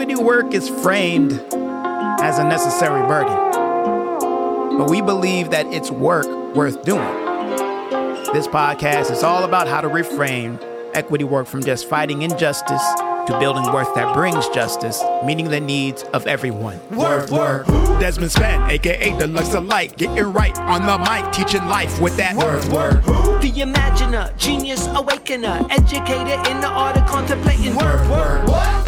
equity work is framed as a necessary burden, but we believe that it's work worth doing. This podcast is all about how to reframe equity work from just fighting injustice to building worth that brings justice, meeting the needs of everyone. Work, work. Desmond Span, aka Deluxe of Light, getting right on the mic, teaching life with that Work, work. The imaginer, genius awakener, educator in the art of contemplating. Work, work.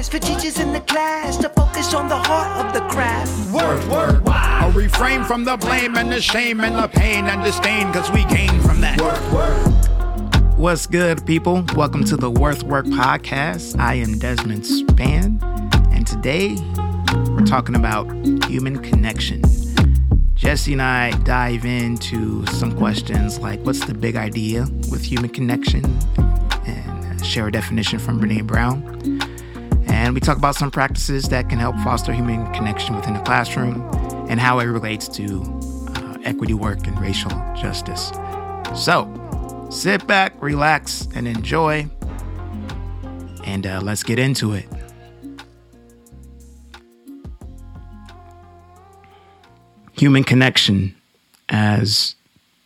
Podcast for teachers in the class to focus on the heart of the craft. Work, work. A refrain from the blame and the shame and the pain and disdain, cause we gain from that. Work, work. What's good, people? Welcome to the Worth Work Podcast. I am Desmond Span, and today we're talking about human connection. Jesse and I dive into some questions like what's the big idea with human connection and uh, share a definition from Brene Brown. And we talk about some practices that can help foster human connection within the classroom and how it relates to uh, equity work and racial justice. So, sit back, relax, and enjoy. And uh, let's get into it. Human connection as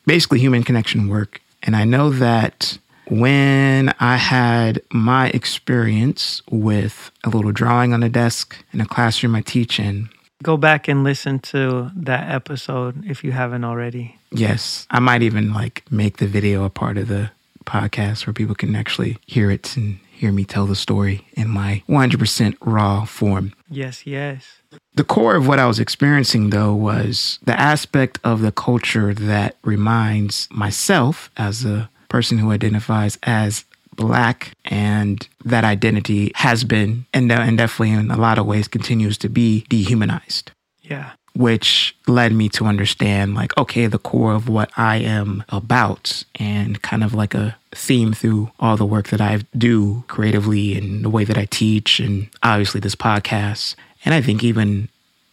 basically human connection work. And I know that when I had my experience with a little drawing on a desk in a classroom I teach in, Go back and listen to that episode if you haven't already. Yes, I might even like make the video a part of the podcast where people can actually hear it and hear me tell the story in my 100% raw form. Yes, yes. The core of what I was experiencing, though, was the aspect of the culture that reminds myself, as a person who identifies as Black, and that identity has been, and, and definitely in a lot of ways continues to be, dehumanized Yeah. which led me to understand like okay the core of what i am about and kind of like a theme through all the work that i do creatively and the way that i teach and obviously this podcast and i think even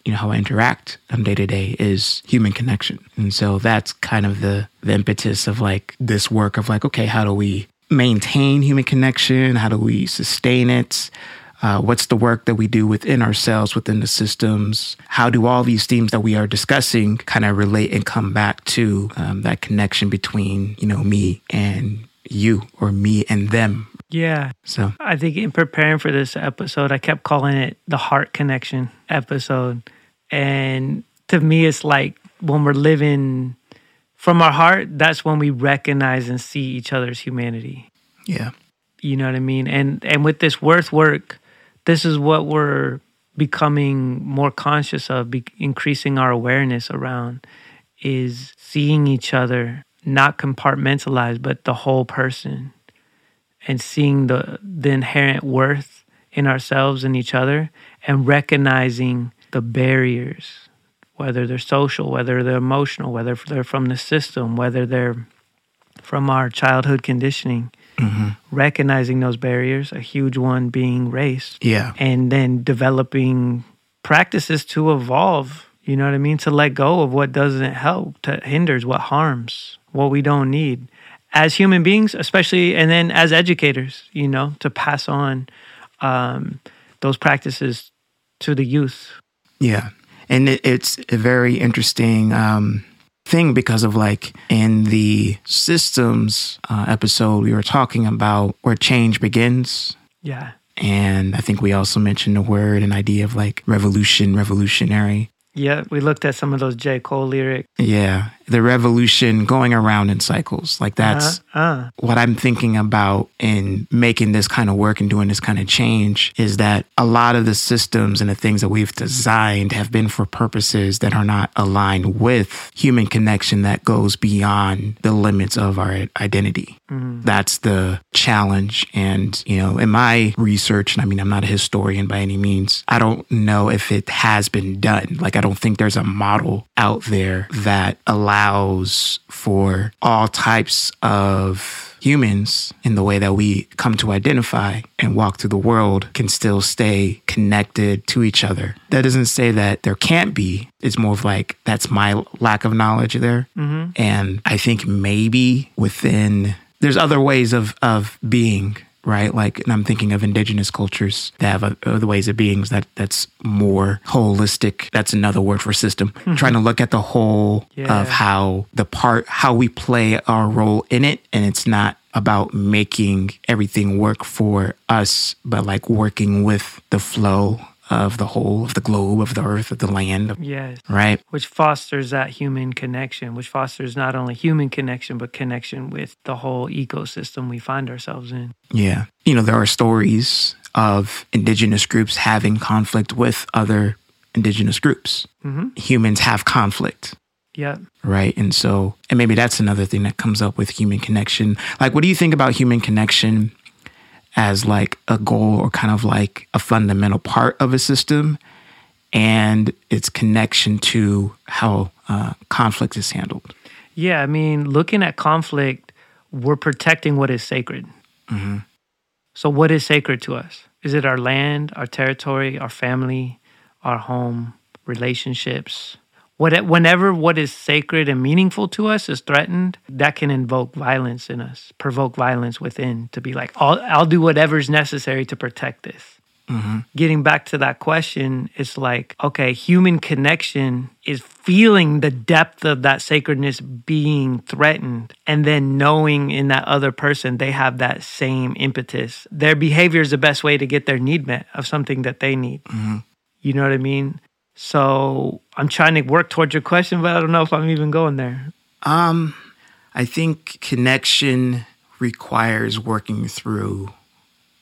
you know how i interact on day to day is human connection and so that's kind of the the impetus of like this work of like okay how do we maintain human connection how do we sustain it uh, what's the work that we do within ourselves, within the systems? How do all these themes that we are discussing kind of relate and come back to um, that connection between, you know, me and you or me and them? Yeah. So, I think in preparing for this episode, I kept calling it the heart connection episode. And to me, it's like when we're living from our heart, that's when we recognize and see each other's humanity. yeah. You know what I mean? And and with this worth work, this is what we're becoming more conscious of, be, increasing our awareness around is seeing each other not compartmentalized, but the whole person, and seeing the the inherent worth in ourselves and each other, and recognizing the barriers, whether they're social, whether they're emotional, whether they're from the system, whether they're from our childhood conditioning mm-hmm. recognizing those barriers, a huge one being race, Yeah. and then developing practices to evolve, you know what I mean? To let go of what doesn't help, to hinders what harms, what we don't need. As human beings, especially, and then as educators, you know, to pass on um, those practices to the youth. Yeah. And it, it's a very interesting um, thing because of like in the systems uh, episode, we were talking about where change begins. Yeah. And I think we also mentioned the word and idea of like revolution, revolutionary. Yeah. We looked at some of those J. Cole lyrics. Yeah. The revolution going around in cycles. Like that's Uh, uh, what I'm thinking about in making this kind of work and doing this kind of change is that a lot of the systems and the things that we've designed have been for purposes that are not aligned with human connection that goes beyond the limits of our identity. That's the challenge. And, you know, in my research, and I mean, I'm not a historian by any means, I don't know if it has been done. Like, I don't think there's a model out there that allows for all types of humans in the way that we come to identify and walk through the world can still stay connected to each other. That doesn't say that there can't be. It's more of like that's my lack of knowledge there. Mm-hmm. And I think maybe within there's other ways of of being right? Like, and I'm thinking of indigenous cultures that have other ways of beings that that's more holistic. That's another word for system. Hmm. Trying to look at the whole Yeah. of how the part, how we play our role in it, and it's not about making everything work for us, but like working with the flow of the whole of the globe, of the earth, of the land, Yes. right? Which fosters that human connection, which fosters not only human connection, but connection with the whole ecosystem we find ourselves in. Yeah. You know, there are stories of indigenous groups having conflict with other indigenous groups. hmm Humans have conflict, Yeah. right? And so, and maybe that's another thing that comes up with human connection. Like, what do you think about human connection as like a goal or kind of like a fundamental part of a system and its connection to how uh, conflict is handled? Yeah. I mean, looking at conflict, we're protecting what is sacred. So, what is sacred to us? Is it our land, our territory, our family, our home, relationships? What, whenever what is sacred and meaningful to us is threatened, that can invoke violence in us, provoke violence within to be like, I'll, I'll do whatever's necessary to protect this. Mm-hmm. Getting back to that question, it's like, okay, human connection is feeling the depth of that sacredness being threatened, and then knowing in that other person they have that same impetus. Their behavior is the best way to get their need met of something that they need. Mm-hmm. You know what I mean? So I'm trying to work towards your question, but I don't know if I'm even going there. Um, I think connection requires working through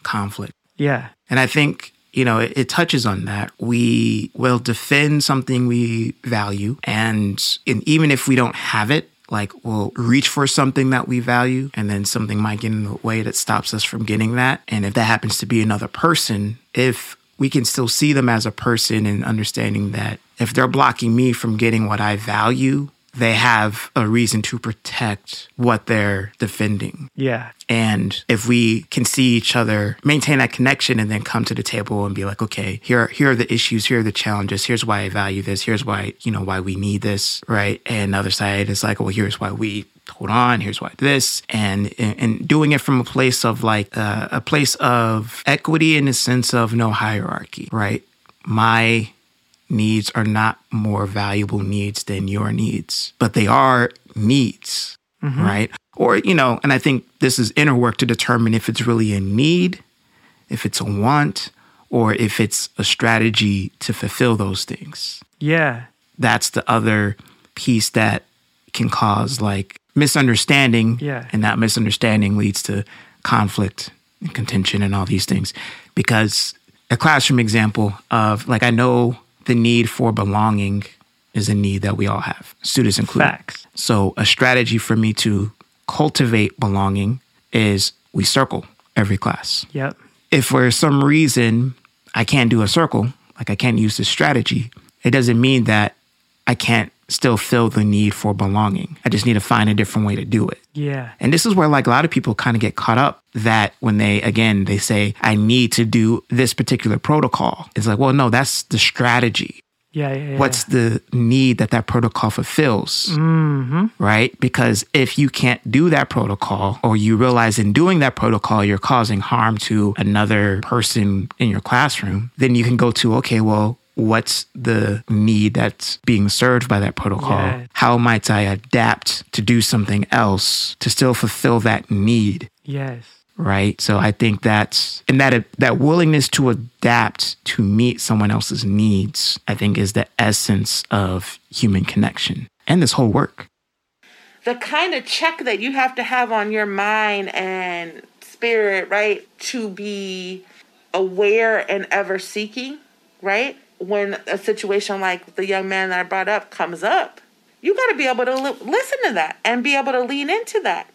conflict. Yeah. And I think, you know, it, it touches on that. We will defend something we value. And, and even if we don't have it, like we'll reach for something that we value, and then something might get in the way that stops us from getting that. And if that happens to be another person, if we can still see them as a person and understanding that if they're blocking me from getting what I value, they have a reason to protect what they're defending. Yeah. And if we can see each other, maintain that connection, and then come to the table and be like, okay, here, here are the issues, here are the challenges, here's why I value this, here's why, you know, why we need this, right? And the other side is like, well, here's why we hold on, here's why this, and and, doing it from a place of like uh, a place of equity in the sense of no hierarchy, right? My needs are not more valuable needs than your needs, but they are needs, right? Or, you know, and I think this is inner work to determine if it's really a need, if it's a want, or if it's a strategy to fulfill those things. Yeah. That's the other piece that can cause like misunderstanding. Yeah. And that misunderstanding leads to conflict and contention and all these things. Because a classroom example of like, I know the need for belonging is a need that we all have, students included. Facts. So, a strategy for me to cultivate belonging is we circle every class. Yep. If for some reason I can't do a circle, like I can't use this strategy, it doesn't mean that I can't still feel the need for belonging. I just need to find a different way to do it. Yeah. And this is where like a lot of people kind of get caught up that when they again they say I need to do this particular protocol. It's like, well, no, that's the strategy. Yeah. Yeah. yeah. What's the need that that protocol fulfills? Mm-hmm. right? Because if you can't do that protocol, or you realize in doing that protocol you're causing harm to another person in your classroom, then you can go to, okay, well, what's the need that's being served by that protocol? Yeah. How might I adapt to do something else to still fulfill that need? Yes. Right. So I think that's and that that willingness to adapt to meet someone else's needs, I think is the essence of human connection and this whole work. the kind of check that you have to have on your mind and spirit, right, to be aware and ever seeking, right? When a situation like the young man that I brought up comes up, you got to be able to li- listen to that and be able to lean into that.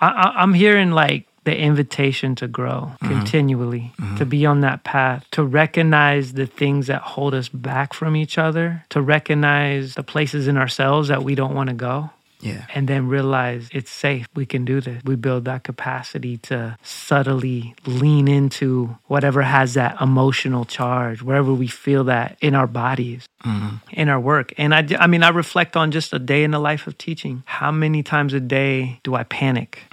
I, I, I'm hearing like the invitation to grow mm-hmm. continually, mm-hmm. to be on that path, to recognize the things that hold us back from each other, to recognize the places in ourselves that we don't want to go. Yeah. and then realize it's safe. We can do this. We build that capacity to subtly lean into whatever has that emotional charge, wherever we feel that in our bodies, in our work. And I, I mean, I reflect on just a day in the life of teaching. How many times a day do I panic?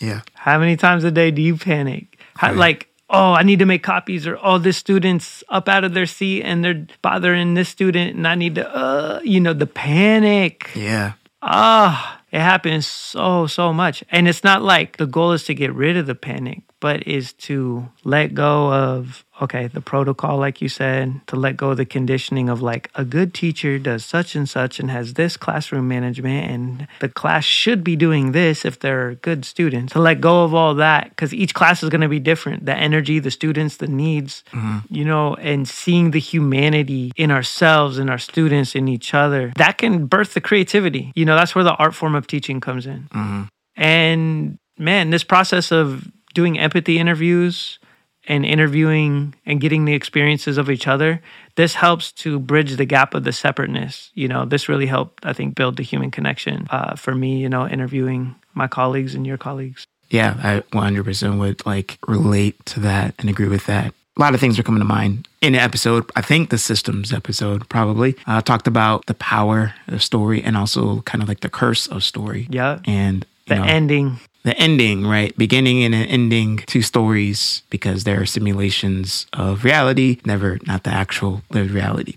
Yeah. How many times a day do you panic? How. Like, oh, I need to make copies, or oh, this student's up out of their seat and they're bothering this student, and I need to, uh, you know, the panic. Yeah. Ah, it happens so, so much. And it's not like the goal is to get rid of the panic, but is to let go of, okay, the protocol, like you said, to let go of the conditioning of like a good teacher does such and such and has this classroom management, and the class should be doing this if they're good students. To let go of all that, because each class is going to be different the energy, the students, the needs, mm-hmm. you know, and seeing the humanity in ourselves, in our students, in each other, that can birth the creativity. You know, that's where the art form of teaching comes in. Mm-hmm. And man, this process of doing empathy interviews and interviewing and getting the experiences of each other, this helps to bridge the gap of the separateness. You know, this really helped, I think, build the human connection uh, for me, you know, interviewing my colleagues and your colleagues. Yeah, I 100% would like relate to that and agree with that. A lot of things are coming to mind in the episode. I think the systems episode probably uh, talked about the power of story and also kind of like the curse of story. Yeah. And you The know, ending. The ending, right? Beginning and an ending to stories because they're simulations of reality, never not the actual lived reality.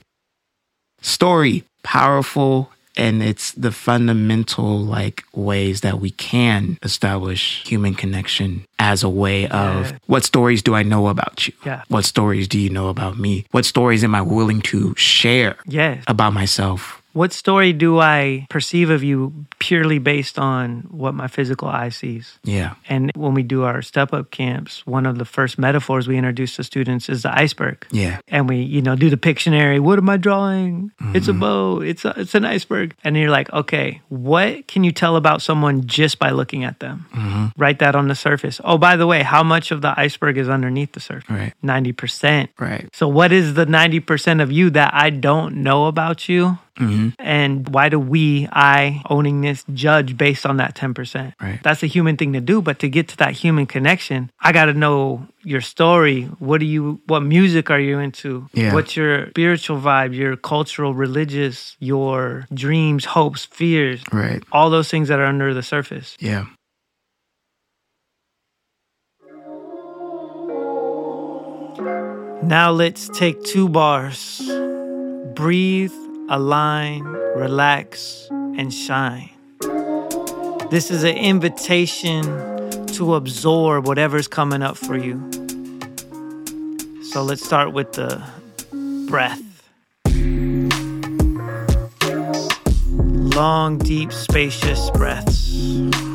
Story, powerful, and it's the fundamental like ways that we can establish human connection as a way of Yeah. what stories do I know about you? Yeah. What stories do you know about me? What stories am I willing to share Yes. about myself? What story do I perceive of you purely based on what my physical eye sees? Yeah. And when we do our step up camps, one of the first metaphors we introduce to students is the iceberg. Yeah. And we, you know, do the Pictionary. What am I drawing? It's a mm-hmm. boat. It's a, it's an iceberg. And you're like, okay, what can you tell about someone just by looking at them? Mm-hmm. Write that on the surface. Oh, by the way, how much of the iceberg is underneath the surface? Right. Ninety percent. Right. So, what is the 90% of you that I don't know about you? Mm-hmm. And why do we, I owning this, judge based on that 10%? Right. That's a human thing to do. But to get to that human connection, I got to know your story. What do you, what music are you into? Yeah. What's your spiritual vibe, your cultural, religious, your dreams, hopes, fears? Right. All those things that are under the surface. Yeah. Now let's take two bars. Breathe, align, relax, and shine. This is an invitation to absorb whatever's coming up for you. So let's start with the breath. Long, deep, spacious breaths.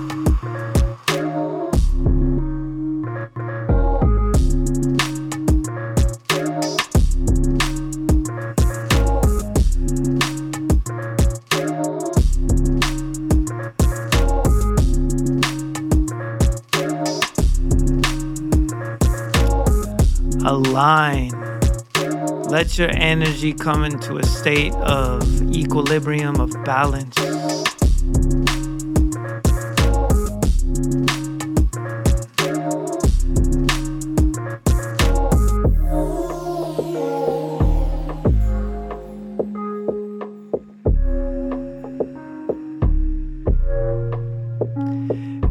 Align. Let your energy come into a state of equilibrium, of balance.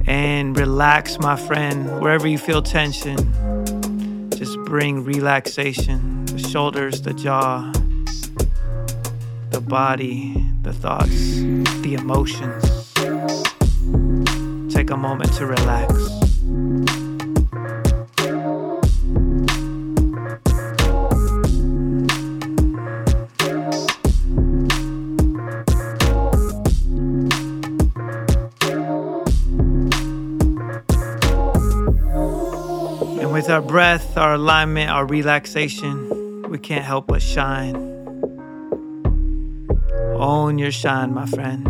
And relax, my friend, wherever you feel tension. Bring relaxation. The shoulders, the jaw, the body, the thoughts, the emotions. Take a moment to relax. Our breath, our alignment, our relaxation, we can't help but shine. Own your shine, my friend.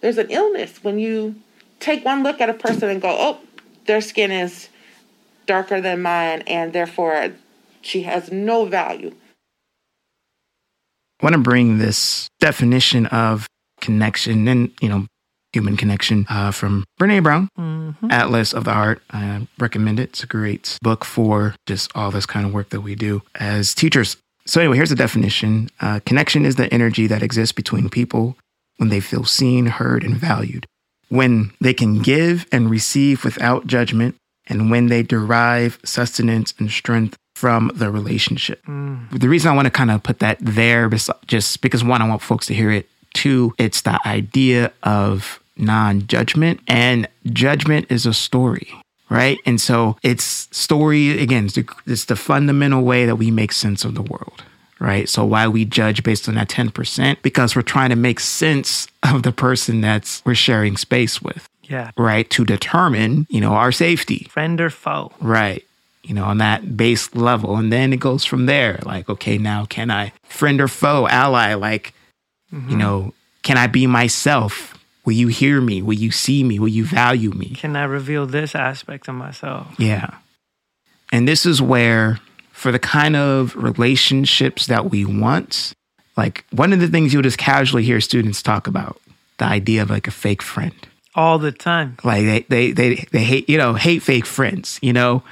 There's an illness when you take one look at a person and go, oh, their skin is darker than mine, and therefore she has no value. I want to bring this definition of connection and, you know, human connection uh, from Brene Brown, Mhm. Atlas of the Heart. I recommend it. It's a great book for just all this kind of work that we do as teachers. So, anyway, here's the definition uh, Connection is the energy that exists between people when they feel seen, heard, and valued, when they can give and receive without judgment, and when they derive sustenance and strength from the relationship. The reason I want to kind of put that there, just because one, I want folks to hear it. Two, it's the idea of non judgment, and judgment is a story. Right. And so it's story, again, it's the, it's the fundamental way that we make sense of the world. Right. So why we judge based on that 10%? Because we're trying to make sense of the person that's we're sharing space with. Yeah. Right. To determine, you know, our safety. Friend or foe. Right. You know, on that base level. And then it goes from there. Like, okay, now can I friend or foe, ally? Like, you mm-hmm. know, can I be myself? Will you hear me? Will you see me? Will you value me? Can I reveal this aspect of myself? Yeah. And this is where, for the kind of relationships that we want, like one of the things you'll just casually hear students talk about the idea of like a fake friend. All the time. like they they they, they hate you know hate fake friends you know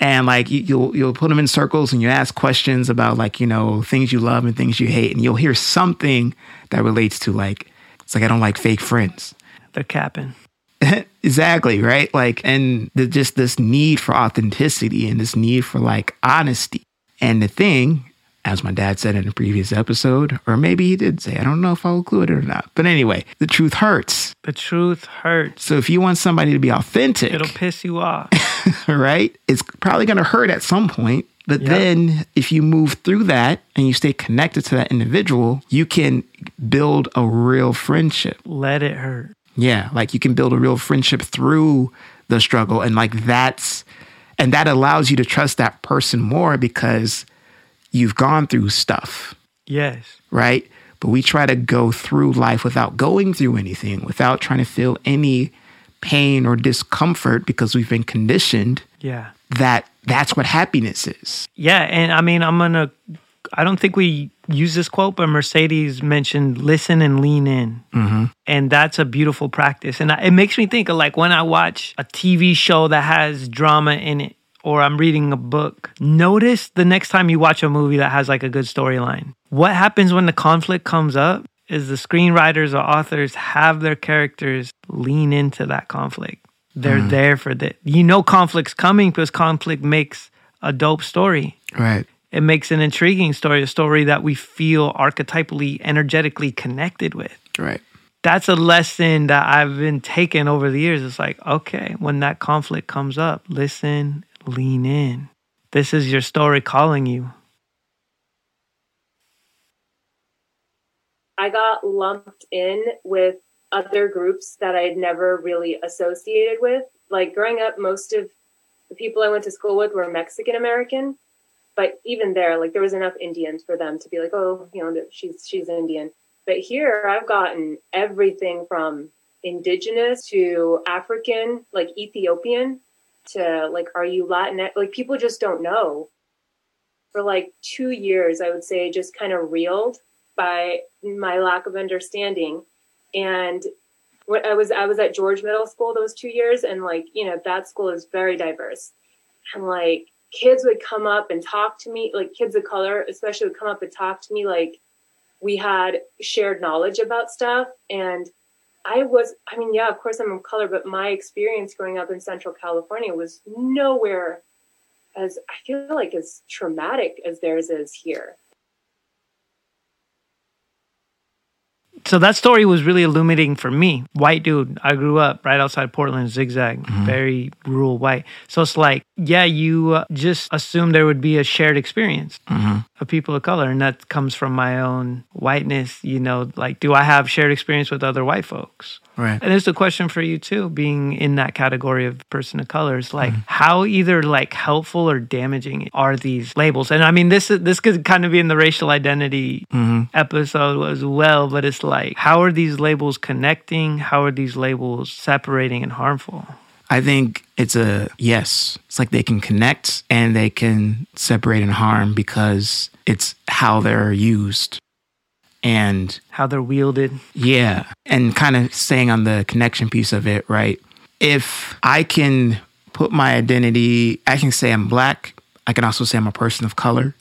and like you, you'll you'll put them in circles and you ask questions about like you know things you love and things you hate. And you'll hear something that relates to like it's like i don't like fake friends. They're capping. exactly right? Like and the, just this need for authenticity and this need for like honesty. And the thing as my dad said in a previous episode or maybe he did say i don't know if i'll include it or not but anyway the truth hurts The truth hurts. so if you want somebody to be authentic It'll piss you off. right? It's probably going to hurt at some point. But Yep. then if you move through that and you stay connected to that individual, you can build a real friendship. Let it hurt. Yeah. Like you can build a real friendship through the struggle. And like that's, and that allows you to trust that person more because you've gone through stuff Yes. right? But we try to go through life without going through anything, without trying to feel any pain or discomfort because we've been conditioned Yeah. that that's what happiness is. Yeah. And I mean, I'm going to, I don't think we use this quote, but Mercedes mentioned listen and lean in. Mm-hmm. And that's a beautiful practice. And it makes me think of like when I watch a TV show that has drama in it, or I'm reading a book. Notice the next time you watch a movie that has like a good storyline. What happens when the conflict comes up is the screenwriters or authors have their characters lean into that conflict. They're mm. there for that. You know, conflict's coming because conflict makes a dope story Right. it makes an intriguing story, a story that we feel archetypally, energetically connected with. Right. That's a lesson that I've been taking over the years. It's like, okay, when that conflict comes up, listen, lean in. This is your story calling you. I got lumped in with other groups that I had never really associated with. Like growing up, most of the people I went to school with were Mexican American, but even there, like there was enough Indians for them to be like, oh, you know, she's she's Indian. But here, I've gotten everything from indigenous to African, like Ethiopian, to like, are you Latin? Like people just don't know. For like two years, I would say, just kind of reeled by my lack of understanding. And what I was I was at George Middle School those two years, and like you know that school is very diverse, and like kids would come up and talk to me, like kids of color especially would come up and talk to me like we had shared knowledge about stuff, and I was I mean yeah of course I'm of color, but my experience growing up in Central California was nowhere as I feel like as traumatic as theirs is here. So that story was really illuminating for me. White dude, I grew up right outside Portland, zigzag, very rural white. So it's like, yeah, you uh, just assume there would be a shared experience of people of color. And that comes from my own whiteness. You know, like, do I have shared experience with other white folks? Right. And it's a question for you too, being in that category of person of color. It's like mm-hmm. how either like helpful or damaging are these labels? And I mean, this is this could kind of be in the racial identity mm-hmm. episode as well. But it's like, how are these labels connecting? How are these labels separating and harmful? I think it's a yes. It's like they can connect and they can separate and harm because it's how they're used. And How they're wielded? yeah, and kind of staying on the connection piece of it, right? If I can put my identity, I can say I'm black. I can also say I'm a person of color,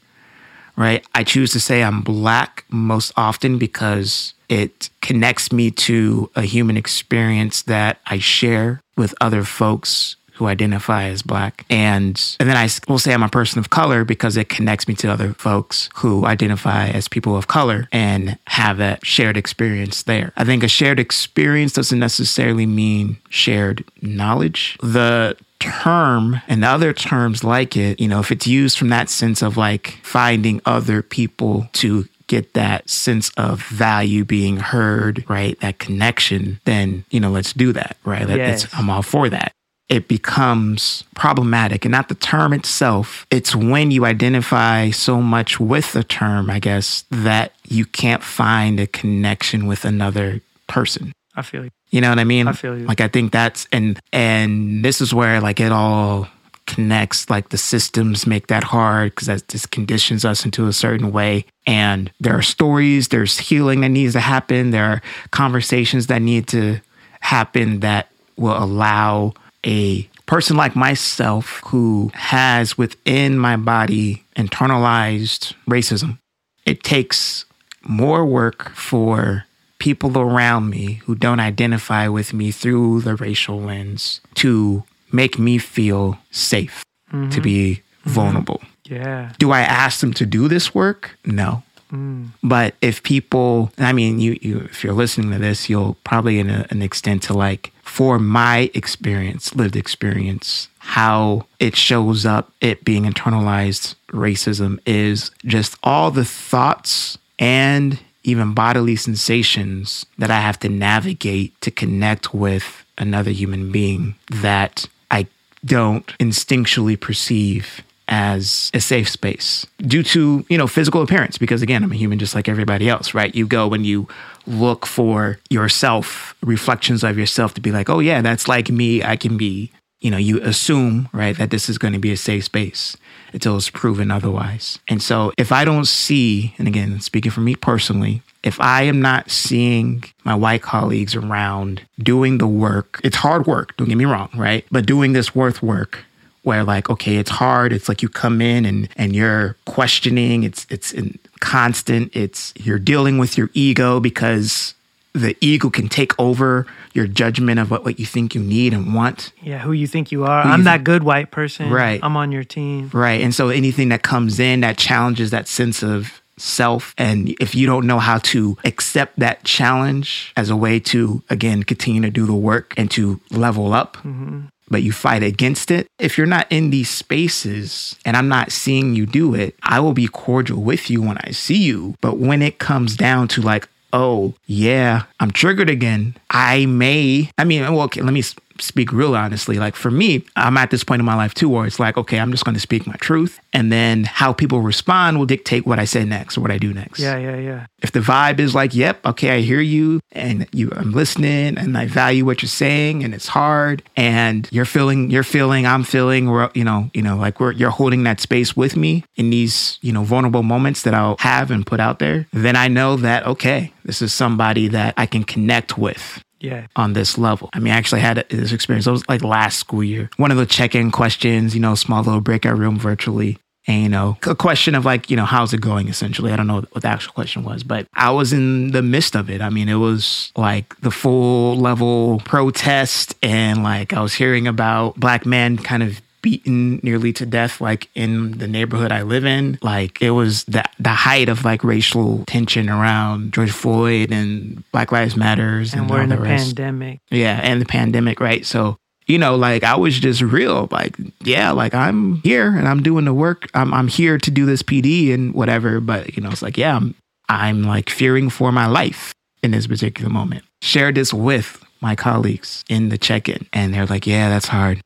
right? I choose to say I'm black most often because it connects me to a human experience that I share with other folks who identify as black. And and then I will say I'm a person of color because it connects me to other folks who identify as people of color and have that shared experience there. I think a shared experience doesn't necessarily mean shared knowledge. The term and other terms like it, you know, if it's used from that sense of like finding other people to get that sense of value being heard, right? That connection, then, you know, let's do that, right? That- it's- Yes. I'm all for that. It becomes problematic and not the term itself. It's when you identify so much with the term, I guess, that you can't find a connection with another person. I feel you. You know what I mean? I feel you. Like I think that's and and this is where like it all connects. Like the systems make that hard because that just conditions us into a certain way. And there are stories, there's healing that needs to happen. There are conversations that need to happen that will allow a person like myself who has within my body internalized racism. It takes more work for people around me who don't identify with me through the racial lens to make me feel safe, to mm-hmm. be mm-hmm. vulnerable. Yeah. Do I ask them to do this work? No. Mm. But if people, I mean, you, you, if you're listening to this, you'll probably in a, an extent to like, for my experience, lived experience, how it shows up, it being internalized racism is just all the thoughts and even bodily sensations that I have to navigate to connect with another human being that I don't instinctually perceive as a safe space due to you know physical appearance because again i'm a human just like everybody else right? You go and you look for yourself reflections of yourself to be like oh yeah that's like me. I can be you know you assume right that this is going to be a safe space until it's proven otherwise. And so if i don't see and again speaking for me personally if i am not seeing my white colleagues around doing the work it's hard work don't get me wrong right? But doing this worth work where like okay it's hard it's like you come in and and you're questioning it's it's in constant it's you're dealing with your ego because the ego can take over your judgment of what, what you think you need and want Yeah. Who you think you are? Who I'm thi- that good white person. Right. I'm on your team. Right. And so anything that comes in that challenges that sense of self, and if you don't know how to accept that challenge as a way to, again, continue to do the work and to level up, mm-hmm. But you fight against it, if you're not in these spaces and I'm not seeing you do it, I will be cordial with you when I see you. But when it comes down to like, oh, yeah, I'm triggered again, I may, I mean, well, okay, let me speak real honestly. Like for me, I'm at this point in my life too where it's like, okay, I'm just going to speak my truth. And then how people respond will dictate what I say next or what I do next. Yeah. Yeah. Yeah. If the vibe is like, yep, okay, I hear you and you I'm listening and I value what you're saying and it's hard and you're feeling you're feeling, I'm feeling, we're you know, you know, like we're you're holding that space with me in these, you know, vulnerable moments that I'll have and put out there, then I know that okay, this is somebody that I can connect with Yeah. on this level. I mean, I actually had this experience. It was like last school year. One of the check-in questions, you know, small little breakout room virtually. And, you know, a question of like, you know, how's it going essentially? I don't know what the actual question was, but I was in the midst of it. I mean, it was like the full level protest and like I was hearing about black men kind of beaten nearly to death like in the neighborhood I live in. Like it was the the height of like racial tension around George Floyd and Black Lives Matters and, And we're in the rest. pandemic. Yeah, and the pandemic, right? So, you know, like I was just real, like, yeah, like I'm here and I'm doing the work. I'm I'm here to do this PD and whatever, but you know, it's like, yeah, I'm I'm like fearing for my life in this particular moment. Shared this with my colleagues in the check-in, and they're like, "Yeah, that's hard."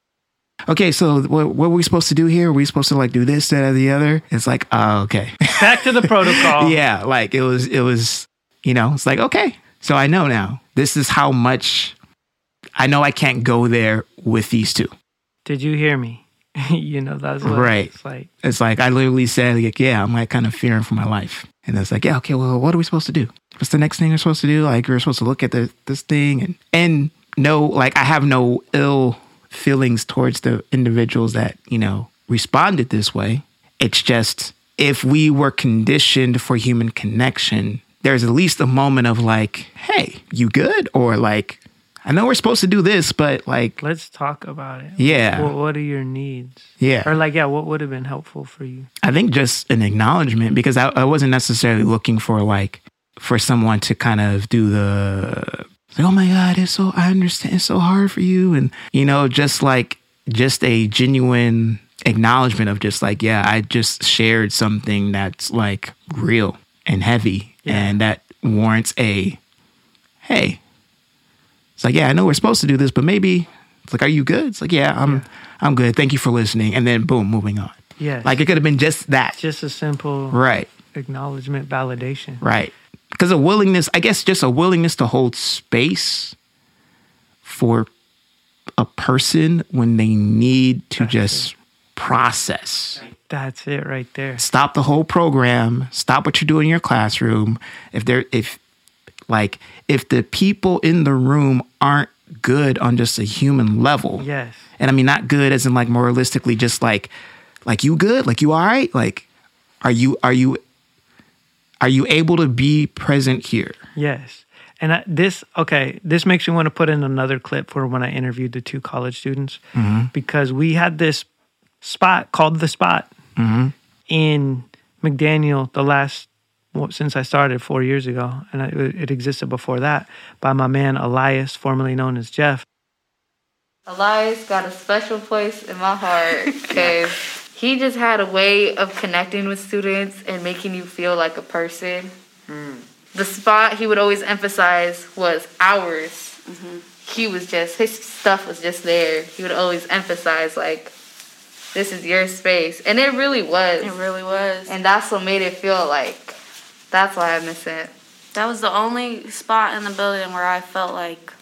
Okay, so what, what are we supposed to do here? Are we supposed to like do this, that, or the other? It's like, oh, okay. Back to the protocol. yeah, like it was, it was, you know, it's like, okay, so I know now. This is how much I know I can't go there with these two. Did you hear me? you know, that's Right. it's like. It's like I literally said, like, yeah, I'm like kind of fearing for my life. And it's like, yeah, okay, well, what are we supposed to do? What's the next thing we're supposed to do? Like, we're supposed to look at the, this thing and and no, like, I have no ill feelings towards the individuals that you know responded this way. It's just if we were conditioned for human connection, there's at least a moment of like, hey, you good? Or like, I know we're supposed to do this, but like, Let's talk about it. Yeah. What, what are your needs? yeah. Or like, yeah, what would have been helpful for you? I think just an acknowledgement because I, I wasn't necessarily looking for like for someone to kind of do the oh my god, it's so I understand it's so hard for you and you know just like just a genuine acknowledgement of just like yeah, I just shared something that's like real and heavy and that warrants a hey. It's like yeah, I know we're supposed to do this, but maybe it's like are you good? It's like yeah, I'm I'm good. Thank you for listening and then boom, moving on. Yeah. Like it could have been just that. just a simple Right, acknowledgement, validation. right. Because a willingness, I guess, just a willingness to hold space for a person when they need to just process. That's it right there. Stop the whole program. Stop what you're doing in your classroom. If they're, if, like, if the people in the room aren't good on just a human level, Yes. and I mean not good as in like moralistically, just like like you good, like you all right, like are you are you are you able to be present here? Yes. And I, this, okay, this makes me want to put in another clip for when I interviewed the two college students mm-hmm. because we had this spot called The Spot mm-hmm. in McDaniel the last, well, since I started four years ago, and I, it existed before that by my man Elias, formerly known as Jeff. Elias got a special place in my heart because he just had a way of connecting with students and making you feel like a person. Mm. The spot he would always emphasize was ours. Mm-hmm. He was just, his stuff was just there. He would always emphasize, like, this is your space. And it really was. It really was. and that's what made it feel like, that's why I miss it. That was the only spot in the building where I felt like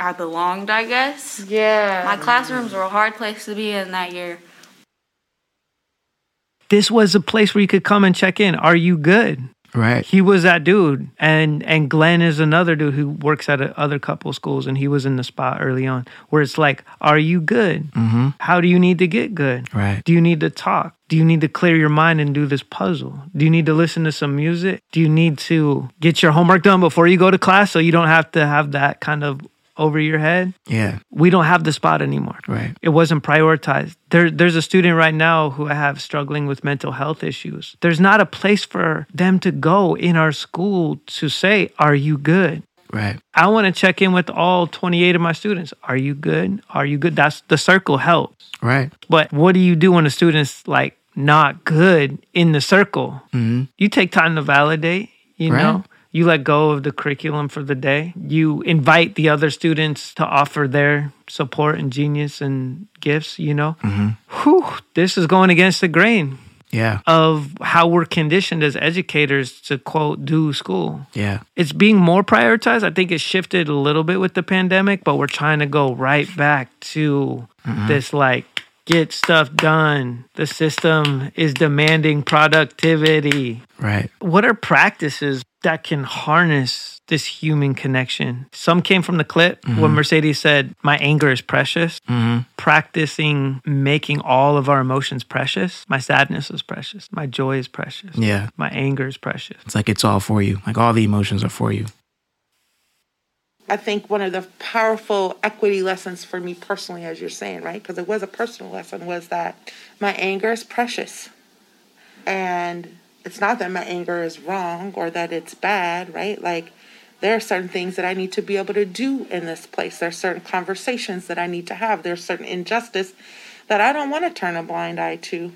I belonged, I guess. Yeah. My classrooms were a hard place to be in that year. This was a place where you could come and check in. Are you good? Right. he was that dude and and glenn is another dude who works at a, other couple schools and he was in the spot early on where it's like are you good Mm-hmm. how do you need to get good Right. do you need to talk do you need to clear your mind and do this puzzle do you need to listen to some music do you need to get your homework done before you go to class so you don't have to have that kind of over your head Yeah. we don't have the spot anymore Right. it wasn't prioritized. There, there's a student right now who I have struggling with mental health issues. There's not a place for them to go in our school to say, Are you good? Right. I want to check in with all 28 of my students. Are you good? Are you good? That's the circle helps. Right. But what do you do when a student's like not good in the circle? Mm-hmm. You take time to validate, you Right. know? You let go of the curriculum for the day. You invite the other students to offer their support and genius and gifts, you know? Mm-hmm. Whew, this is going against the grain Yeah. of how we're conditioned as educators to quote, do school Yeah. it's being more prioritized. I think it shifted a little bit with the pandemic, but we're trying to go right back to mm-hmm. this like get stuff done. The system is demanding productivity. Right. What are practices that can harness this human connection? Some came from the clip mm-hmm. when Mercedes said, My anger is precious. Mm-hmm. Practicing making all of our emotions precious. My sadness is precious. My joy is precious. Yeah. My anger is precious. It's like it's all for you. Like all the emotions are for you. I think one of the powerful equity lessons for me personally, as you're saying, right? Because it was a personal lesson, was that my anger is precious. And it's not that my anger is wrong or that it's bad, right? Like, there are certain things that I need to be able to do in this place. There are certain conversations that I need to have. There's certain injustice that I don't want to turn a blind eye to.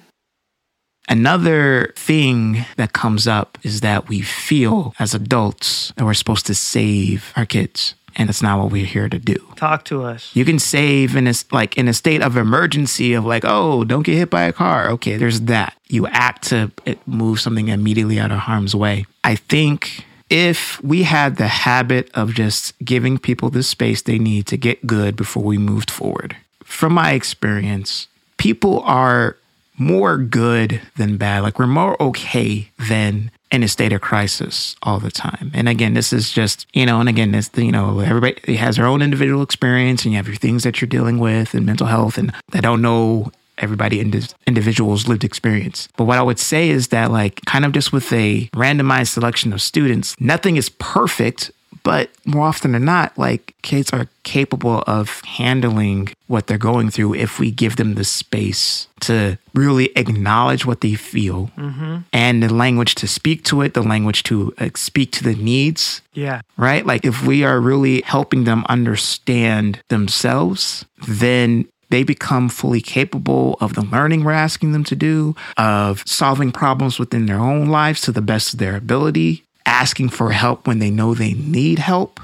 Another thing that comes up is that we feel as adults that we're supposed to save our kids. And it's not what we're here to do. Talk to us. You can save in a like in a state of emergency of like, oh, don't get hit by a car. Okay, there's that. You act to eh, move something immediately out of harm's way. I think if we had the habit of just giving people the space they need to get good before we moved forward, from my experience, people are more good than bad. Like we're more okay than in a state of crisis all the time. And again, this is just, you know, and again, this, you know, everybody has their own individual experience and you have your things that you're dealing with and mental health and they don't know everybody indi- individual's lived experience. But what I would say is that like kind of just with a randomized selection of students, nothing is perfect, but more often than not, like kids are capable of handling what they're going through if we give them the space to really acknowledge what they feel Mm-hmm. and the language to speak to it, the language to uh, speak to the needs. Yeah. Right? Like if we are really helping them understand themselves, then they become fully capable of the learning we're asking them to do, of solving problems within their own lives to the best of their ability, asking for help when they know they need help,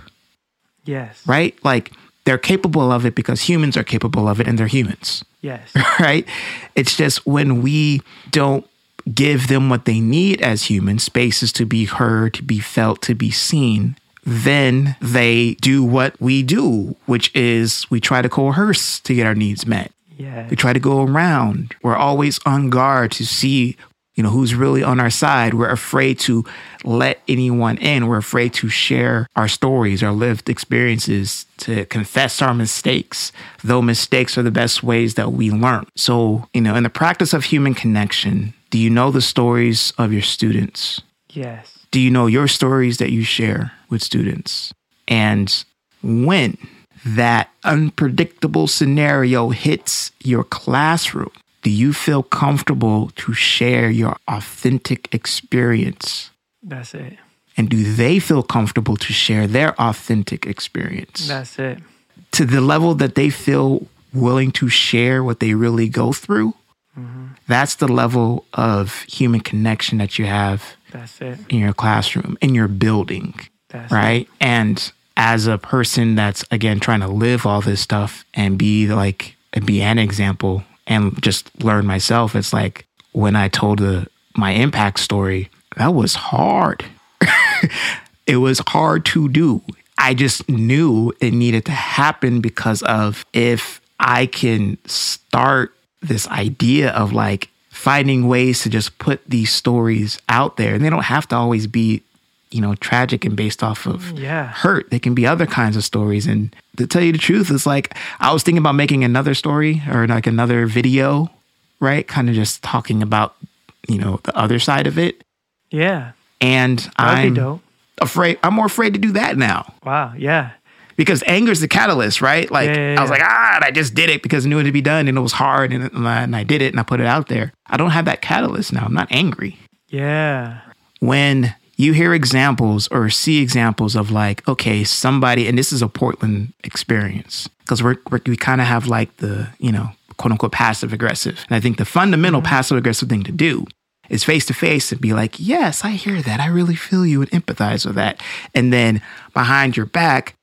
Yes. right? Like they're capable of it because humans are capable of it and they're humans, Yes. right? It's just when we don't give them what they need as humans, spaces to be heard, to be felt, to be seen, then they do what we do, which is we try to coerce to get our needs met. Yes. We try to go around. We're always on guard to see, you know, who's really on our side. We're afraid to let anyone in. We're afraid to share our stories, our lived experiences, to confess our mistakes, though mistakes are the best ways that we learn. So, you know, in the practice of human connection, do you know the stories of your students? Yes. Do you know your stories that you share with students? And when that unpredictable scenario hits your classroom, do you feel comfortable to share your authentic experience? That's it. And do they feel comfortable to share their authentic experience That's it. to the level that they feel willing to share what they really go through? Mm-hmm. That's the level of human connection that you have That's it. in your classroom, in your building. That's it. right? And as a person that's again trying to live all this stuff and be like and be an example and just learn myself, it's like when I told the my impact story, that was hard. it was hard to do. I just knew it needed to happen because of if I can start this idea of like finding ways to just put these stories out there, and they don't have to always be, you know, tragic and based off of Yeah. hurt. They can be other kinds of stories. And to tell you the truth, it's like I was thinking about making another story or like another video, right? Kind of just talking about, you know, the other side of it. Yeah. And That'd I'm afraid, I'm more afraid to do that now Wow. Yeah. because anger is the catalyst, right? Like Yeah, yeah, I was like, ah, I just did it because I knew it to be done and it was hard and, and I, and I did it and I put it out there. I don't have that catalyst now. I'm not angry. Yeah. When you hear examples or see examples of like, okay, somebody, and this is a Portland experience because we're, we're, we kind of have like the, you know, quote unquote passive aggressive. And I think the fundamental mm-hmm. passive aggressive thing to do is face to face and be like, yes, I hear that. I really feel you and empathize with that. And then behind your back,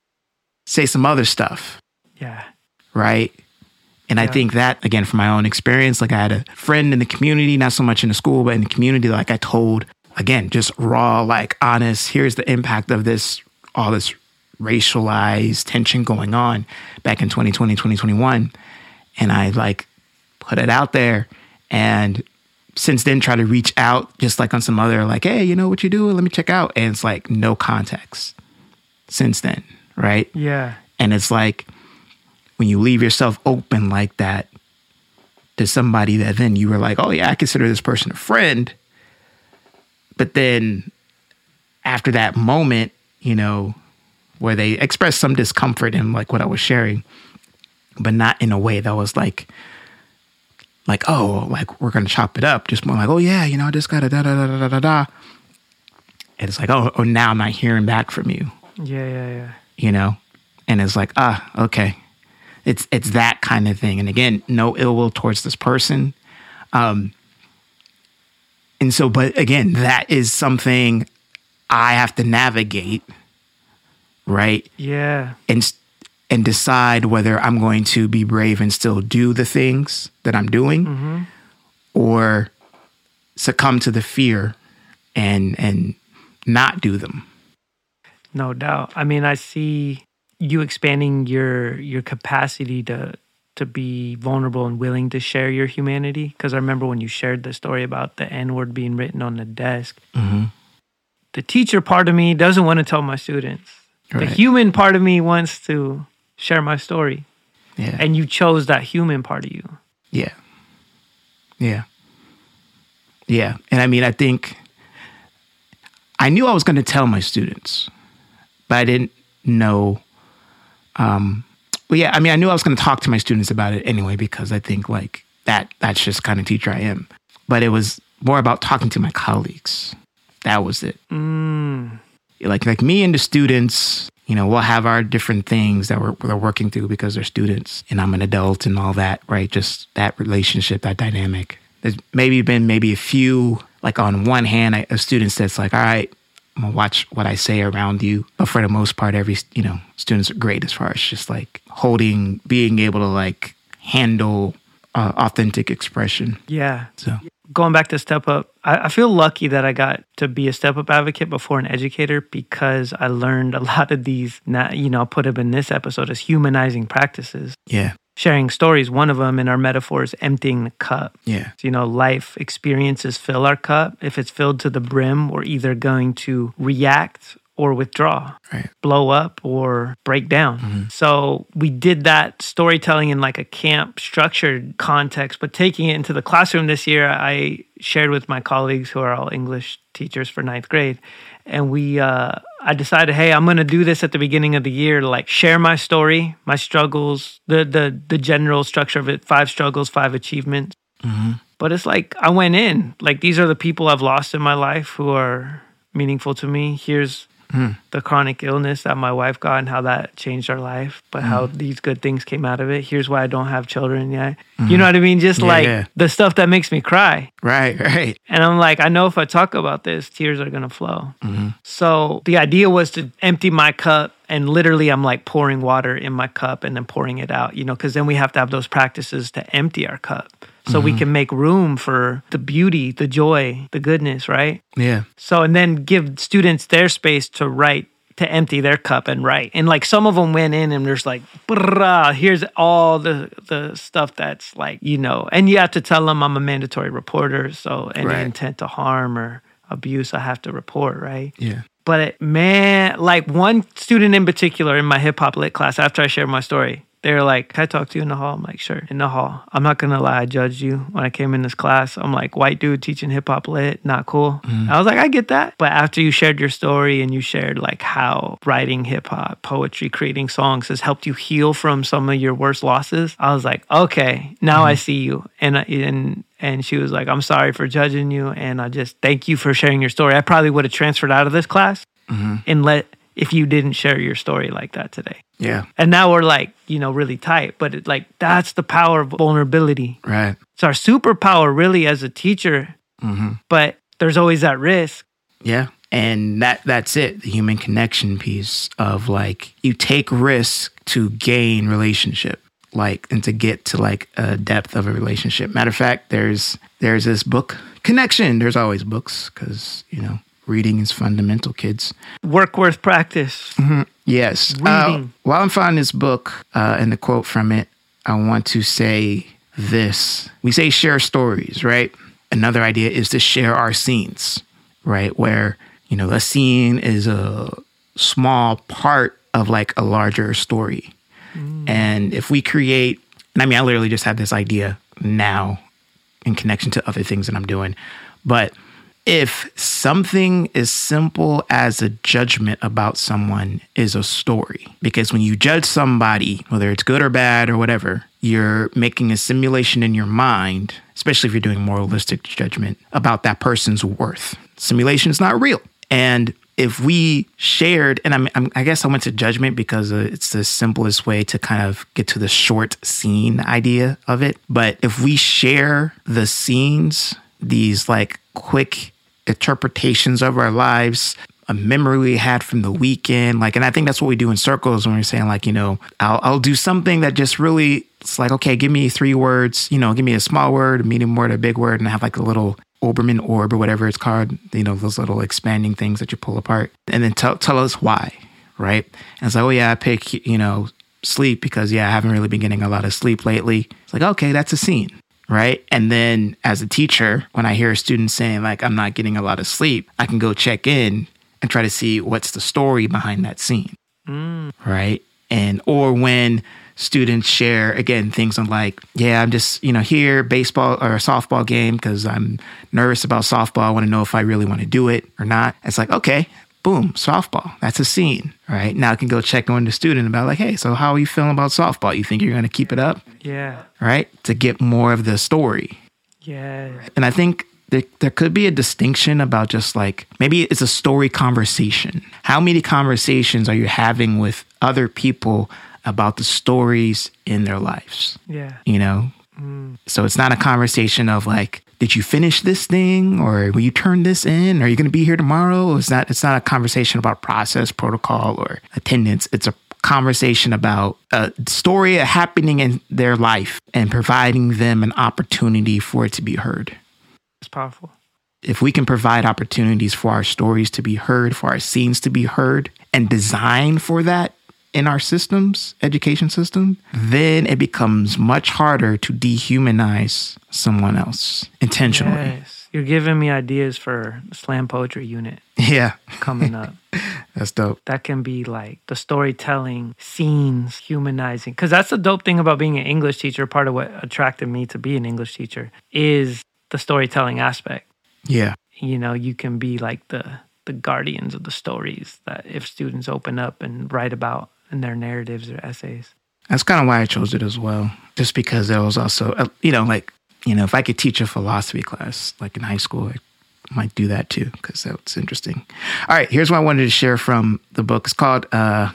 say some other stuff Yeah. right? And I think that again from my own experience, like I had a friend in the community, not so much in the school, but in the community, like I told again, just raw, like honest, here's the impact of this, all this racialized tension going on back in 2020, 2021. And I like put it out there and since then try to reach out just like on some other like, hey, you know what you do? Let me check out. And it's like no context since then, right? Yeah. And it's like when you leave yourself open like that to somebody that then you were like, oh, yeah, I consider this person a friend. But then after that moment, you know, where they expressed some discomfort in like what I was sharing, but not in a way that was like, like, oh, like we're gonna chop it up. Just more like, oh yeah, you know, I just gotta da da da da da da da. And it's like, oh, oh, now I'm not hearing back from you Yeah. Yeah. Yeah. you know and it's like ah okay it's it's that kind of thing and again no ill will towards this person um and so but again that is something i have to navigate right? Yeah. And and decide whether I'm going to be brave and still do the things that I'm doing mm-hmm. or succumb to the fear and and not do them. No doubt. I mean, I see you expanding your your capacity to to be vulnerable and willing to share your humanity. Because I remember when you shared the story about the N word being written on the desk. Mhm. The teacher part of me doesn't want to tell my students. The human part of me wants to share my story, Yeah. and you chose that human part of you. Yeah. Yeah. Yeah. And I mean, I think I knew I was going to tell my students, but I didn't know. Um, well, yeah, I mean, I knew I was going to talk to my students about it anyway because I think like that that's just kind of teacher I am. But it was more about talking to my colleagues. That was it. Mm, Like like me and the students, you know, we'll have our different things that we're, we're working through because they're students and I'm an adult and all that, right? Just that relationship, that dynamic. There's maybe been maybe a few, like on one hand, I, a student that's like, all right, watch what I say around you. But for the most part, every, you know, students are great as far as just like holding, being able to like handle uh, authentic expression. yeah. So, going back to step up I, I feel lucky that i got to be a step up advocate before an educator because i learned a lot of these not you know i'll put them in this episode as humanizing practices yeah, sharing stories one of them in our metaphor is emptying the cup yeah, So, you know life experiences fill our cup if it's filled to the brim we're either going to react or withdraw right. blow up or break down. So we did that storytelling in like a camp structured context, but taking it into the classroom this year, I shared with my colleagues who are all English teachers for ninth grade. And we, uh, I decided, hey, I'm gonna do this at the beginning of the year, to like share my story, my struggles, the the the general structure of it: five struggles, five achievements. Mm-hmm. But it's like I went in, like these are the people I've lost in my life who are meaningful to me. Here's the chronic illness that my wife got and how that changed our life, but how mm-hmm. these good things came out of it. Here's why I don't have children yet. You mm-hmm. know what I mean? Just Yeah, like yeah. the stuff that makes me cry. Right, right. And I'm like, I know if I talk about this, tears are going to flow. Mm-hmm. So the idea was to empty my cup. And literally, I'm like pouring water in my cup and then pouring it out, you know, because then we have to have those practices to empty our cup so we mm-hmm. can make room for the beauty, the joy, the goodness, right? Yeah. So, and then give students their space to write, to empty their cup and write. And like some of them went in and there's like, "Brrrah, here's all the the stuff that's like, you know, and you have to tell them I'm a mandatory reporter. So any Right. intent to harm or abuse, I have to report, right? Yeah. But it, man, like one student in particular in my hip hop lit class, after I shared my story, they were like, Can I talk to you in the hall? I'm like, Sure, in the hall. I'm not gonna lie, I judged you when I came in this class. I'm like, White dude teaching hip hop lit, not cool. Mm-hmm. I was like, I get that. But after you shared your story and you shared like how writing hip hop, poetry, creating songs has helped you heal from some of your worst losses, I was like, Okay, now I mm-hmm. see you. And, and, and she was like, I'm sorry for judging you. And I just thank you for sharing your story. I probably would have transferred out of this class mm-hmm. and let if you didn't share your story like that today. Yeah. And now we're like, you know, really tight. But it, like that's the power of vulnerability. Right. It's our superpower, really, as a teacher. Mm-hmm. But there's always that risk. Yeah. And that that's it, the human connection piece of like you take risk to gain relationship. Like and to get to like a depth of a relationship. Matter of fact, there's there's this book, Connection. There's always books because, you know, reading is fundamental, kids. Work worth practice. Yes. Uh, while I'm finding this book uh, and the quote from it, I want to say this. We say share stories, right? Another idea is to share our scenes, right? Where, you know, a scene is a small part of like a larger story. And if we create, and I mean, I literally just had this idea now in connection to other things that I'm doing, but if something as simple as a judgment about someone is a story, because when you judge somebody, whether it's good or bad or whatever, you're making a simulation in your mind, especially if you're doing moralistic judgment about that person's worth. Simulation is not real. And if we shared, and I'm, I'm, I guess I went to judgment because uh, it's the simplest way to kind of get to the short scene idea of it. But if we share the scenes, these like quick interpretations of our lives, a memory we had from the weekend. Like, and I think that's what we do in circles when we're saying, like, you know, I'll, I'll do something that just really, it's like, okay, give me three words, you know, give me a small word, a medium word, a big word, and I have like a little Hoberman orb or whatever it's called, you know, those little expanding things that you pull apart. And then tell, tell us why, right? And it's like, oh, yeah, I pick, you know, sleep because, yeah, I haven't really been getting a lot of sleep lately. It's like, okay, that's a scene right? And then as a teacher, when I hear a student saying, like, I'm not getting a lot of sleep, I can go check in and try to see what's the story behind that scene, mm. right? And, or when students share, again, things on like, yeah, I'm just, you know, here, baseball or a softball game because I'm nervous about softball. I want to know if I really want to do it or not. It's like, okay, boom, softball. That's a scene, right? Now I can go check on the student about like, hey, so how are you feeling about softball? You think you're going to keep it up? Yeah. right? To get more of the story. Yeah. And I think there, there could be a distinction about just like maybe it's a story conversation. How many conversations are you having with other people about the stories in their lives? Yeah. You know? Mm. So it's not a conversation of like, did you finish this thing or will you turn this in? Are you going to be here tomorrow? It's not it's not a conversation about process, protocol or attendance. It's a conversation about a story happening in their life and providing them an opportunity for it to be heard. It's powerful. If we can provide opportunities for our stories to be heard, for our scenes to be heard, and design for that in our systems, education system, then it becomes much harder to dehumanize someone else intentionally. Yes. You're giving me ideas for slam poetry unit Yeah, coming up. that's dope. that can be like the storytelling, scenes, humanizing. Because that's the dope thing about being an English teacher. Part of what attracted me to be an English teacher is the storytelling aspect. Yeah, You know, you can be like the the guardians of the stories that if students open up and write about in their narratives or essays. that's kind of why I chose it as well. Just because there was also, uh, you know, like, you know, if I could teach a philosophy class like in high school, I might do that too because that's interesting. All right, here's what I wanted to share from the book. It's called uh,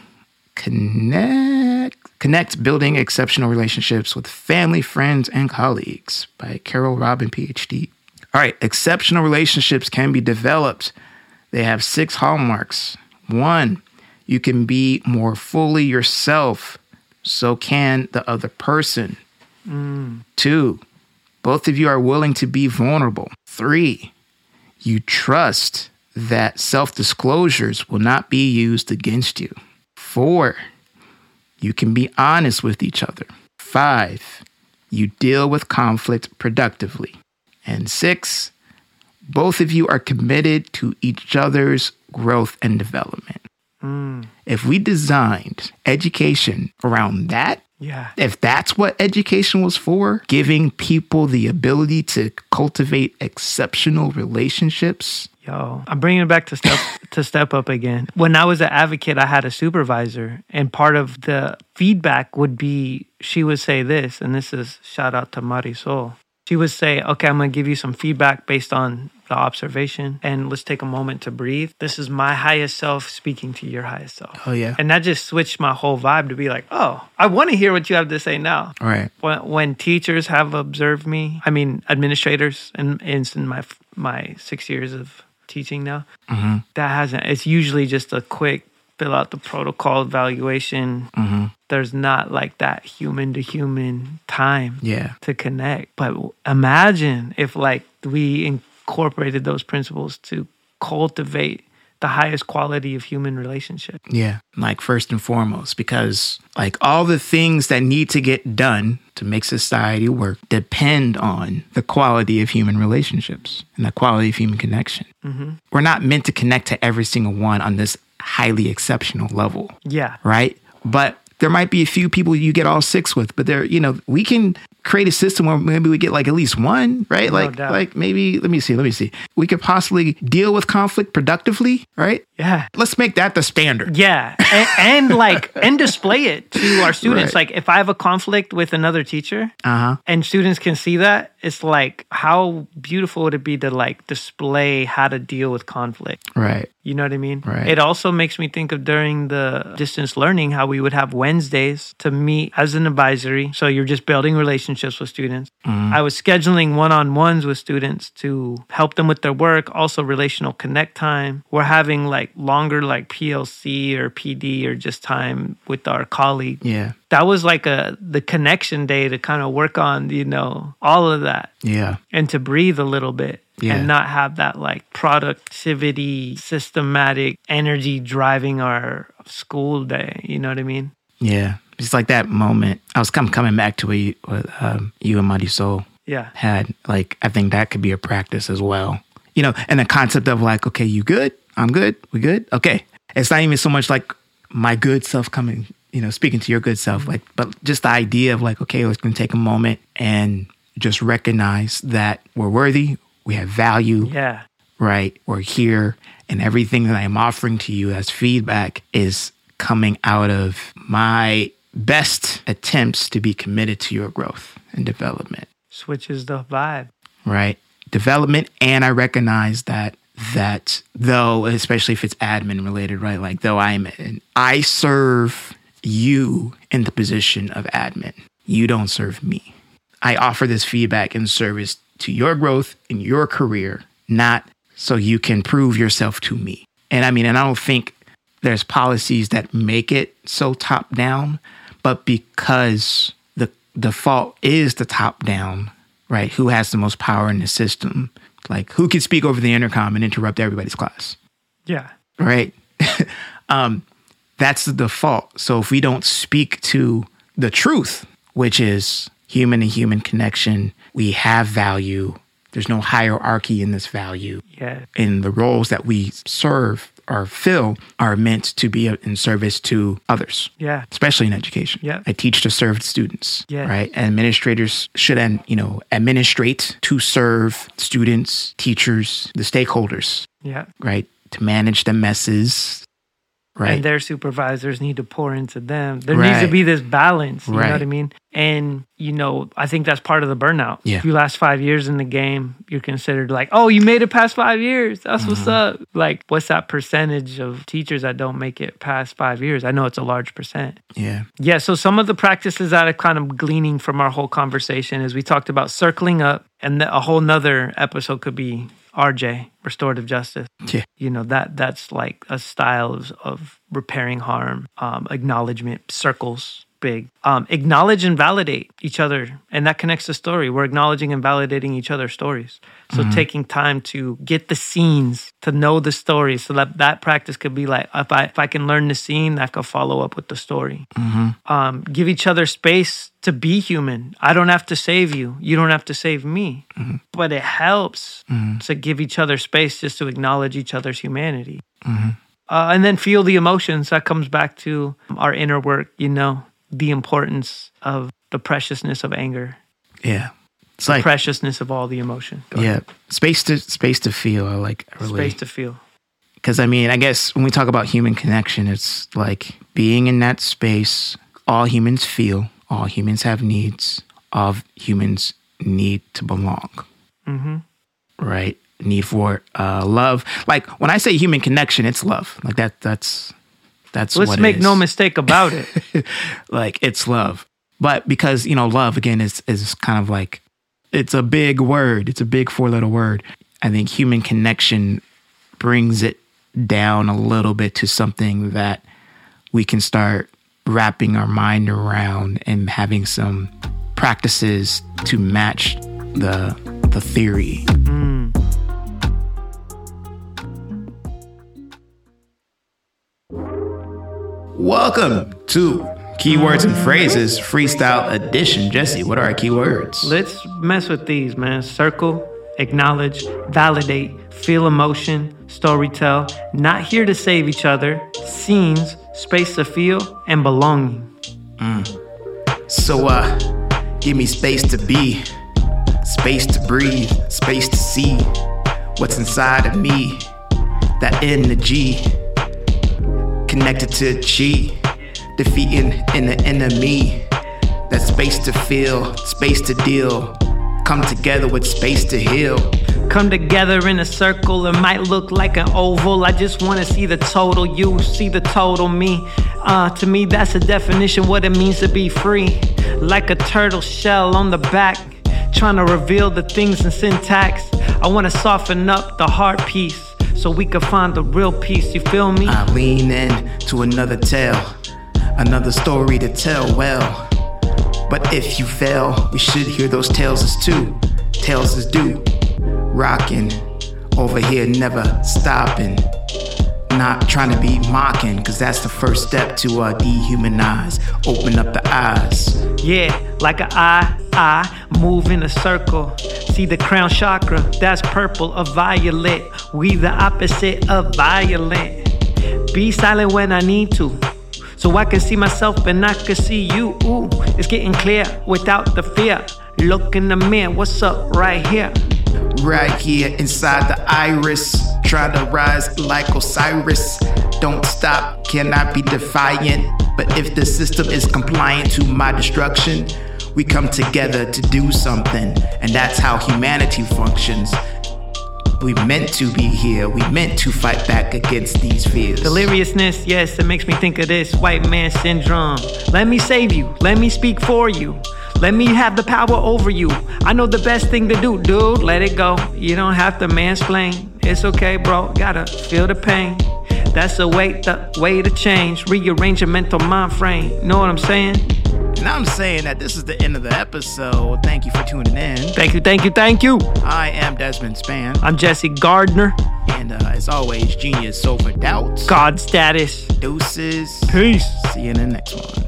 Connect Connect Building Exceptional Relationships with Family, Friends, and Colleagues by Carole Robin, PhD. All right, exceptional relationships can be developed. They have six hallmarks. One, you can be more fully yourself, so can the other person. Two, both of you are willing to be vulnerable. Three, you trust that self disclosures will not be used against you. Four, you can be honest with each other. Five, you deal with conflict productively. And six, both of you are committed to each other's growth and development. Mm. If we designed education around that, Yeah. if that's what education was for, giving people the ability to cultivate exceptional relationships. Yo, I'm bringing it back to step to step up again. When I was an advocate, I had a supervisor, and part of the feedback would be she would say this, and this is shout out to Marisol. She would say, "Okay, I'm gonna give you some feedback based on the observation, and let's take a moment to breathe. This is my highest self speaking to your highest self." Oh, yeah. And that just switched my whole vibe to be like, "Oh, I want to hear what you have to say now." All right. when, when teachers have observed me, I mean administrators, and in, in my my six years of teaching now, mm-hmm. that hasn't. It's usually just a quick fill out the protocol evaluation. Mm-hmm. There's not like that human to human time Yeah. to connect. But imagine if like we incorporated those principles to cultivate the highest quality of human relationship. Yeah. Like, first and foremost, because like all the things that need to get done to make society work depend on the quality of human relationships and the quality of human connection. Mm-hmm. We're not meant to connect to every single one on this highly exceptional level. Yeah. right? But there might be a few people you get all six with, but there, you know, we can create a system where maybe we get like at least one, right? like, doubt. like maybe let me see, let me see. We could possibly deal with conflict productively, right? Yeah. Let's make that the standard. Yeah, and, and like and display it to our students. Right. Like if I have a conflict with another teacher, Uh huh. and students can see that, it's like how beautiful would it be to like display how to deal with conflict. Right. You know what I mean? Right. It also makes me think of during the distance learning how we would have Wednesdays to meet as an advisory. So you're just building relationships with students. Mm-hmm. I was scheduling one on ones with students to help them with their work, also relational connect time. We're having like longer, like PLC or PD or just time with our colleague. Yeah. That was like a the connection day to kind of work on, you know, all of that Yeah. and to breathe a little bit Yeah. and not have that like productivity, systematic energy driving our school day. You know what I mean? Yeah. It's like that moment. I was come coming back to what you, what, um, you and Marisol Yeah. had. Like, I think that could be a practice as well. You know, and the concept of like, okay, you good? I'm good. We good? Okay. It's not even so much like my good self coming, you know, speaking to your good self, like, but just the idea of like, okay, let's gonna take a moment and just recognize that we're worthy, we have value, Yeah. right? We're here, and everything that I'm offering to you as feedback is coming out of my best attempts to be committed to your growth and development, Switches the vibe. right? Development, and I recognize that that though, especially if it's admin related, right? Like though I'm an, I serve you in the position of admin. You don't serve me. I offer this feedback and service to your growth in your career, not so you can prove yourself to me. And I mean, and I don't think there's policies that make it so top down, but because the default is the top down, right? Who has the most power in the system? Like who can speak over the intercom and interrupt everybody's class? Yeah. right? um, that's the default. So if we don't speak to the truth, which is human to human connection, we have value. There's no hierarchy in this value. Yeah. And the roles that we serve or fill are meant to be in service to others Yeah. especially in education. Yeah. I teach to serve students. Yeah. Right. Administrators should, and you know, administrate to serve students, teachers, the stakeholders. Yeah. Right. To manage the messes. Right. And their supervisors need to pour into them. There needs to be this balance. You know what I mean? And, you know, I think that's part of the burnout. Yeah. If you last five years in the game, you're considered like, oh, you made it past five years. That's what's Mm-hmm. up. Like, what's that percentage of teachers that don't make it past five years? I know it's a large percent. yeah. Yeah, so some of the practices that are kind of gleaning from our whole conversation is we talked about circling up, and a whole nother episode could be RJ, restorative justice. Yeah. You know that that's like a style of, of repairing harm, um, acknowledgement, circles, big. Um, acknowledge and validate each other, and that connects the story. We're acknowledging and validating each other's stories. So taking time to get the scenes, to know the story, so that that practice could be like if I if I can learn the scene, that could follow up with the story um, give each other space to be human. I don't have to save you. You don't have to save me. But it helps to give each other space just to acknowledge each other's humanity. Uh, and then feel the emotions. That comes back to our inner work, you know, the importance of the preciousness of anger, Yeah. It's like preciousness of all the emotion. Go yeah, ahead. space to space to feel. I like really Space to feel. because I mean, I guess when we talk about human connection, it's like being in that space. All humans feel. All humans have needs. All humans need to belong. hmm Right? Need for uh, love. Like when I say human connection, it's love. Like that. That's that's. Let's make no mistake about it. like it's love. But because, you know, love again is is kind of like it's a big word. It's a big four letter word. I think human connection brings it down a little bit to something that we can start wrapping our mind around and having some practices to match the the theory. Mm. Welcome to Keywords and Phrases Freestyle Edition. Jesse, what are our keywords? Let's mess with these, man. Circle, acknowledge, validate, feel emotion, storytell. Not here to save each other. Scenes, space to feel, and belonging. So, uh, give me space to be, space to breathe, space to see what's inside of me. That energy connected to G, defeating in the enemy. That space to feel, space to deal, come together with space to heal. Come together in a circle, it might look like an oval. I just wanna see the total you, see the total me. Uh, to me, that's a definition what it means to be free. Like a turtle shell on the back, trying to reveal the things in syntax. I wanna soften up the heart piece so we can find the real peace. You feel me? I lean in to another tale, another story to tell well. But if you fail, we should hear those tales as too. Tales as due. Rocking over here, never stopping. Not trying to be mocking, cause that's the first step to uh, dehumanize. Open up the eyes. Yeah, like a eye, eye, move in a circle. See the crown chakra, that's purple, a violet. We the opposite of violent. Be silent when I need to. So I can see myself and I can see you. Ooh, it's getting clear without the fear. Look in the mirror, what's up right here? Right here inside the iris. Try to rise like Osiris. Don't stop, cannot be defiant. But if the system is compliant to my destruction, we come together to do something. And that's how humanity functions. We meant to be here. We meant to fight back against these fears. Deliriousness, yes, it makes me think of this white man syndrome. Let me save you. Let me speak for you. Let me have the power over you. I know the best thing to do, dude. Let it go. You don't have to mansplain. It's okay, bro. Gotta feel the pain. That's the way, the way to change. Rearrange your mental mind frame. Know what I'm saying? And I'm saying that this is the end of the episode. Thank you for tuning in. Thank you, thank you, thank you. I am Desmond Span. I'm Jesse Gardner. And uh, as always, genius over doubt. God status. Deuces. Peace. See you in the next one.